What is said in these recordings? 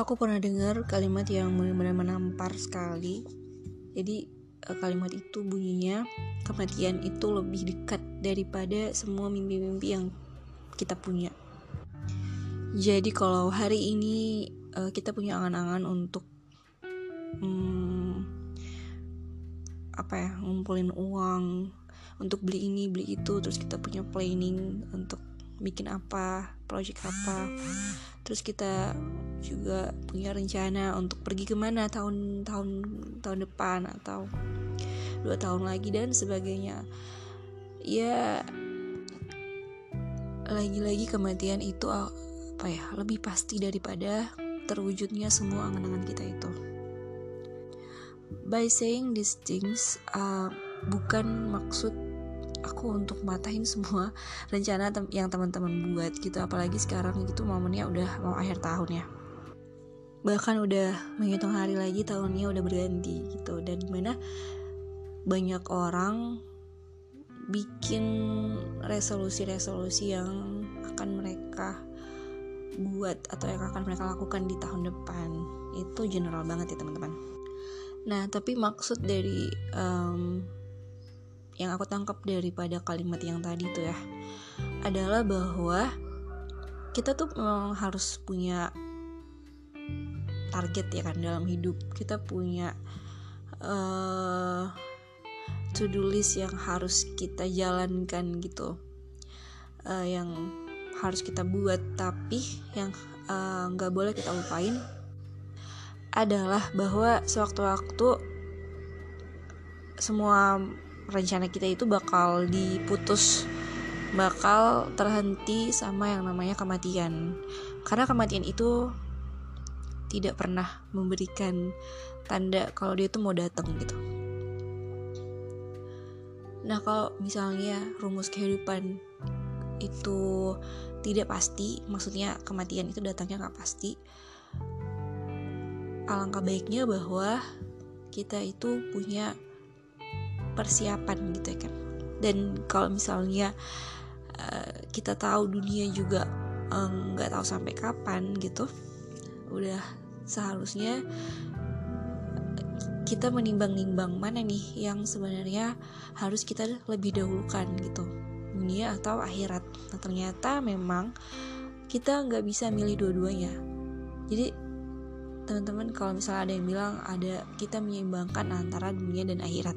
aku pernah dengar kalimat yang benar-benar menampar sekali. Jadi eh, kalimat itu bunyinya kematian itu lebih dekat daripada semua mimpi-mimpi yang kita punya. Jadi kalau hari ini uh, kita punya angan-angan untuk um, apa ya ngumpulin uang untuk beli ini beli itu terus kita punya planning untuk bikin apa project apa terus kita juga punya rencana untuk pergi ke mana tahun tahun tahun depan atau dua tahun lagi dan sebagainya. Ya lagi-lagi kematian itu apa ya lebih pasti daripada terwujudnya semua angan-angan kita itu. By saying these things uh, bukan maksud aku untuk matahin semua rencana tem yang teman-teman buat gitu. Apalagi sekarang gitu momennya udah mau akhir tahun ya. Bahkan udah menghitung hari lagi tahunnya udah berganti gitu. Dan di mana banyak orang bikin resolusi-resolusi yang akan mereka buat atau yang akan mereka lakukan di tahun depan. Itu general banget ya teman-teman. Nah tapi maksud dari um, yang aku tangkap daripada kalimat yang tadi tuh ya adalah bahwa kita tuh memang harus punya target ya kan dalam hidup. Kita punya uh, to do list yang harus kita jalankan gitu uh, yang harus kita buat. Tapi yang eh, nggak uh, boleh kita lupain adalah bahwa sewaktu-waktu semua rencana kita itu bakal diputus bakal terhenti sama yang namanya kematian karena kematian itu tidak pernah memberikan tanda kalau dia tuh mau datang gitu Nah, kalau misalnya rumus kehidupan itu tidak pasti, maksudnya kematian itu datangnya nggak pasti. Alangkah baiknya bahwa kita itu punya persiapan gitu ya kan. Dan kalau misalnya uh, kita tahu dunia juga eh, nggak uh, tahu sampai kapan gitu, udah seharusnya kita menimbang-nimbang mana nih yang sebenarnya harus kita lebih dahulukan gitu dunia atau akhirat. Nah ternyata memang kita nggak bisa milih dua-duanya. Jadi teman-teman kalau misalnya ada yang bilang ada kita menyeimbangkan antara dunia dan akhirat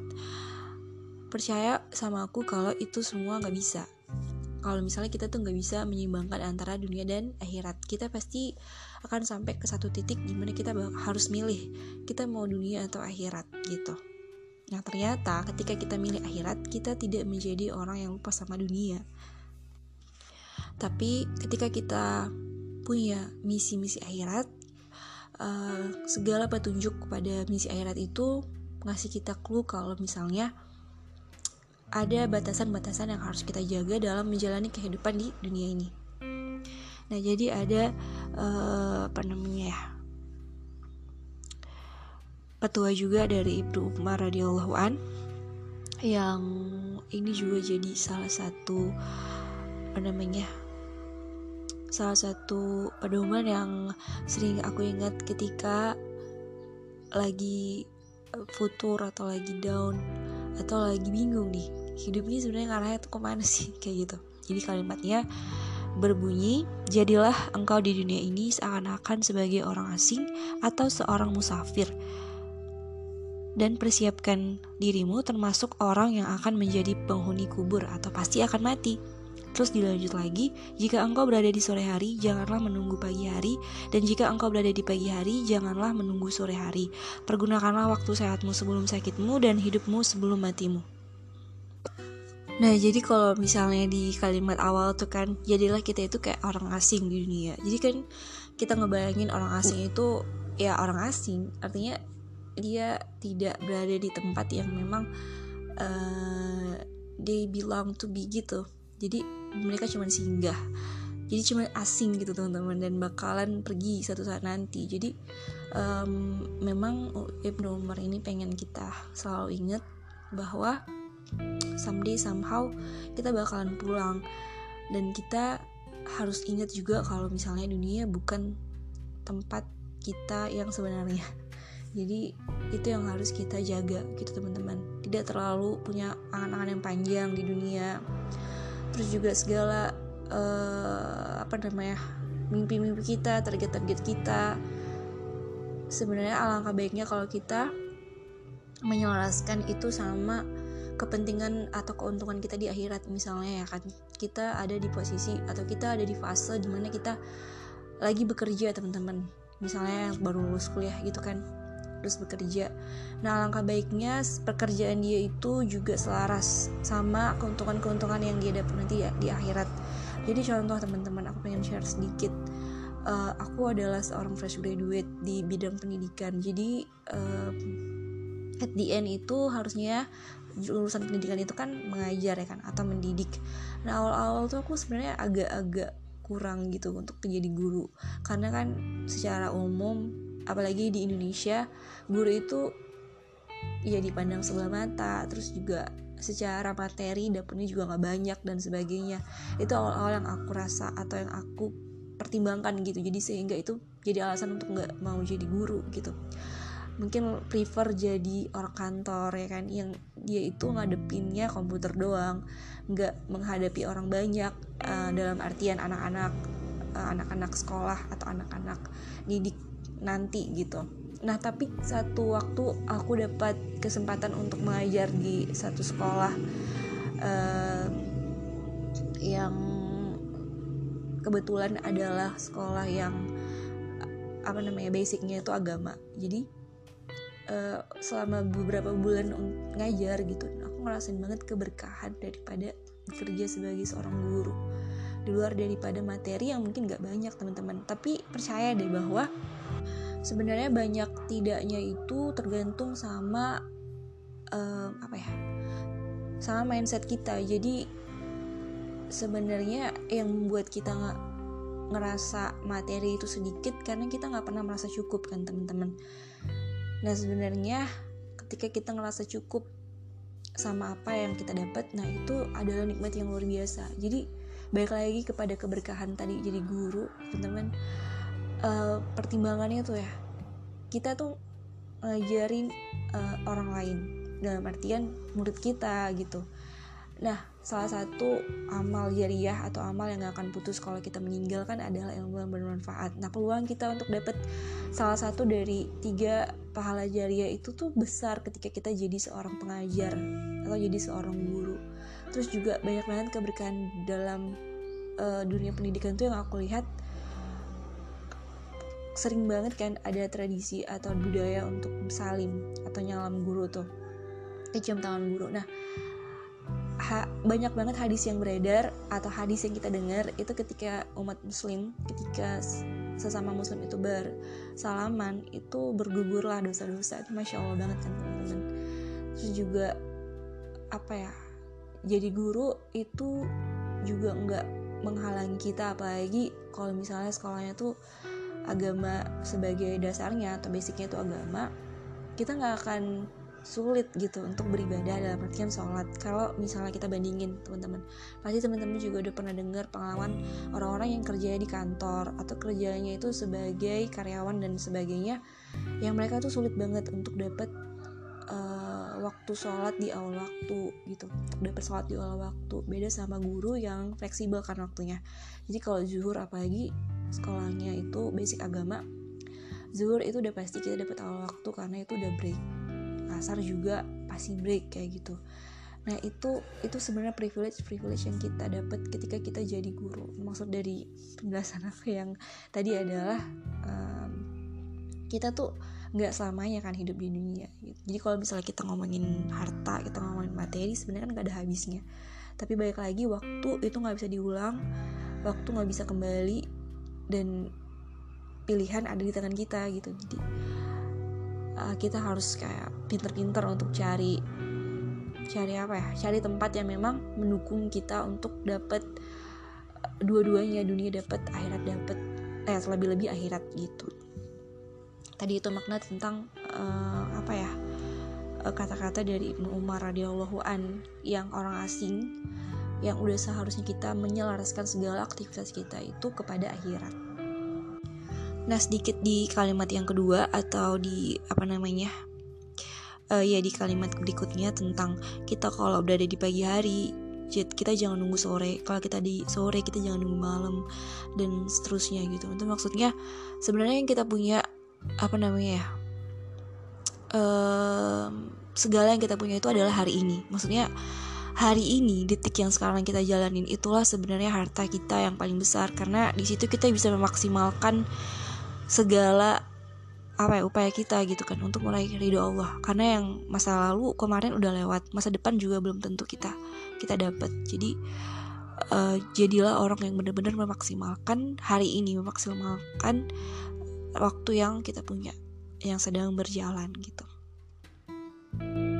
percaya sama aku kalau itu semua nggak bisa. Kalau misalnya kita tuh nggak bisa menyeimbangkan antara dunia dan akhirat kita pasti akan sampai ke satu titik di mana kita harus milih kita mau dunia atau akhirat gitu. Nah ternyata ketika kita milih akhirat kita tidak menjadi orang yang lupa sama dunia. Tapi ketika kita punya misi-misi akhirat uh, segala petunjuk kepada misi akhirat itu ngasih kita clue kalau misalnya ada batasan-batasan yang harus kita jaga dalam menjalani kehidupan di dunia ini. Nah, jadi ada uh, apa namanya ya? Petua juga dari Ibnu Umar radhiyallahu an yang ini juga jadi salah satu apa namanya? Salah satu pedoman yang sering aku ingat ketika lagi futur atau lagi down atau lagi bingung nih hidup ini sebenarnya ngarahnya tuh ke mana sih kayak gitu jadi kalimatnya berbunyi jadilah engkau di dunia ini seakan-akan sebagai orang asing atau seorang musafir dan persiapkan dirimu termasuk orang yang akan menjadi penghuni kubur atau pasti akan mati. Terus dilanjut lagi, jika engkau berada di sore hari, janganlah menunggu pagi hari, dan jika engkau berada di pagi hari, janganlah menunggu sore hari. Pergunakanlah waktu sehatmu sebelum sakitmu dan hidupmu sebelum matimu. Nah, jadi kalau misalnya di kalimat awal tuh kan, jadilah kita itu kayak orang asing di dunia. Jadi kan kita ngebayangin orang asing itu ya orang asing, artinya dia tidak berada di tempat yang memang uh, they belong to be gitu. Jadi mereka cuma singgah. Jadi cuma asing gitu teman-teman dan bakalan pergi satu saat nanti. Jadi um, memang Ibnu Umar ini pengen kita selalu ingat bahwa someday somehow kita bakalan pulang. Dan kita harus ingat juga kalau misalnya dunia bukan tempat kita yang sebenarnya. Jadi itu yang harus kita jaga gitu teman-teman. Tidak terlalu punya angan-angan yang panjang di dunia. Terus juga segala uh, apa namanya mimpi-mimpi kita target-target kita. Sebenarnya alangkah baiknya kalau kita menyelaraskan itu sama kepentingan atau keuntungan kita di akhirat misalnya ya kan kita ada di posisi atau kita ada di fase di mana kita lagi bekerja teman-teman misalnya yang baru lulus kuliah gitu kan terus bekerja. Nah, alangkah baiknya pekerjaan dia itu juga selaras sama keuntungan-keuntungan yang dia dapat nanti ya di akhirat. Jadi contoh teman-teman, aku pengen share sedikit. Uh, aku adalah seorang fresh graduate di bidang pendidikan. Jadi uh, at the end itu harusnya lulusan pendidikan itu kan mengajar ya kan atau mendidik. Nah awal-awal tuh aku sebenarnya agak-agak kurang gitu untuk menjadi guru. Karena kan secara umum apalagi di Indonesia guru itu ya dipandang sebelah mata terus juga secara materi dapurnya juga nggak banyak dan sebagainya. Itu awal-awal yang aku rasa atau yang aku pertimbangkan gitu. Jadi sehingga itu jadi alasan untuk nggak mau jadi guru gitu. Mungkin prefer jadi orang kantor ya kan yang dia itu ngadepinnya komputer doang nggak menghadapi orang banyak uh, dalam artian anak-anak uh, anak-anak sekolah atau anak-anak didik nanti gitu. Nah tapi satu waktu aku dapat kesempatan untuk mengajar di satu sekolah uh, yang kebetulan adalah sekolah yang apa namanya basicnya itu agama. Jadi uh, selama beberapa bulan ngajar gitu aku ngerasain banget keberkahan daripada bekerja sebagai seorang guru. Di luar daripada materi yang mungkin gak banyak teman-teman. Tapi percaya deh bahwa sebenarnya banyak tidaknya itu tergantung sama uh, apa ya sama mindset kita. Jadi sebenarnya yang membuat kita nggak ngerasa materi itu sedikit karena kita nggak pernah merasa cukup kan teman-teman nah sebenarnya ketika kita ngerasa cukup sama apa yang kita dapat nah itu adalah nikmat yang luar biasa. Jadi baik lagi kepada keberkahan tadi jadi guru teman-teman uh, pertimbangannya tuh ya kita tuh ngajarin uh, orang lain. Dalam artian murid kita gitu nah salah satu amal jariah atau amal yang gak akan putus kalau kita meninggal kan adalah ilmu yang bermanfaat. Nah peluang kita untuk dapat salah satu dari tiga pahala jariah itu tuh besar ketika kita jadi seorang pengajar atau jadi seorang guru. Terus juga banyak banget keberkahan dalam uh, dunia pendidikan tuh yang aku lihat sering banget kan ada tradisi atau budaya untuk salim atau nyalam guru tuh. Cium tangan guru. Nah ha, banyak banget hadis yang beredar atau hadis yang kita dengar itu ketika umat muslim ketika sesama muslim itu bersalaman itu bergugurlah dosa-dosa. Itu masya allah banget kan teman-teman. Terus juga apa ya jadi guru itu juga nggak menghalangi kita. Apalagi kalau misalnya sekolahnya tuh agama sebagai dasarnya atau basicnya itu agama kita nggak akan sulit gitu untuk beribadah dalam artian sholat. Kalau misalnya kita bandingin teman-teman pasti teman-teman juga udah pernah dengar pengalaman orang-orang yang kerja di kantor atau kerjanya itu sebagai karyawan dan sebagainya yang mereka tuh sulit banget untuk dapat waktu sholat di awal waktu gitu untuk dapat sholat di awal waktu. Beda sama guru yang fleksibel kan waktunya. Jadi kalau zuhur apalagi sekolahnya itu basic agama zuhur itu udah pasti kita dapat awal waktu karena itu udah break asar juga pasti break kayak gitu. Nah itu itu sebenarnya privilege privilege yang kita dapat ketika kita jadi guru. Maksud dari penjelasan aku yang tadi adalah um, kita tuh nggak selamanya kan hidup di dunia gitu. jadi kalau misalnya kita ngomongin harta kita ngomongin materi sebenarnya kan nggak ada habisnya. Tapi baik lagi waktu itu nggak bisa diulang waktu nggak bisa kembali dan pilihan ada di tangan kita gitu. Jadi uh, kita harus kayak pinter-pinter untuk cari cari apa ya? Cari tempat yang memang mendukung kita untuk dapat dua-duanya dunia dapat akhirat dapat eh lebih-lebih akhirat gitu. Tadi itu makna tentang uh, apa ya? Eh, kata-kata dari Ibnu Umar radhiyallahu an yang orang asing yang udah seharusnya kita menyelaraskan segala aktivitas kita itu kepada akhirat. Nah sedikit di kalimat yang kedua atau di apa namanya uh, ya di kalimat berikutnya tentang kita kalau berada di pagi hari kita jangan nunggu sore. Kalau kita di sore kita jangan nunggu malam dan seterusnya gitu. Itu maksudnya sebenarnya yang kita punya apa namanya ya um, segala yang kita punya itu adalah hari ini. Maksudnya hari ini detik yang sekarang kita jalanin itulah sebenarnya harta kita yang paling besar. Karena di situ kita bisa memaksimalkan segala apa ya upaya kita gitu kan untuk mulai ridho Allah karena yang masa lalu kemarin udah lewat masa depan juga belum tentu kita kita dapat jadi uh, jadilah orang yang benar-benar memaksimalkan hari ini memaksimalkan waktu yang kita punya yang sedang berjalan gitu. thank you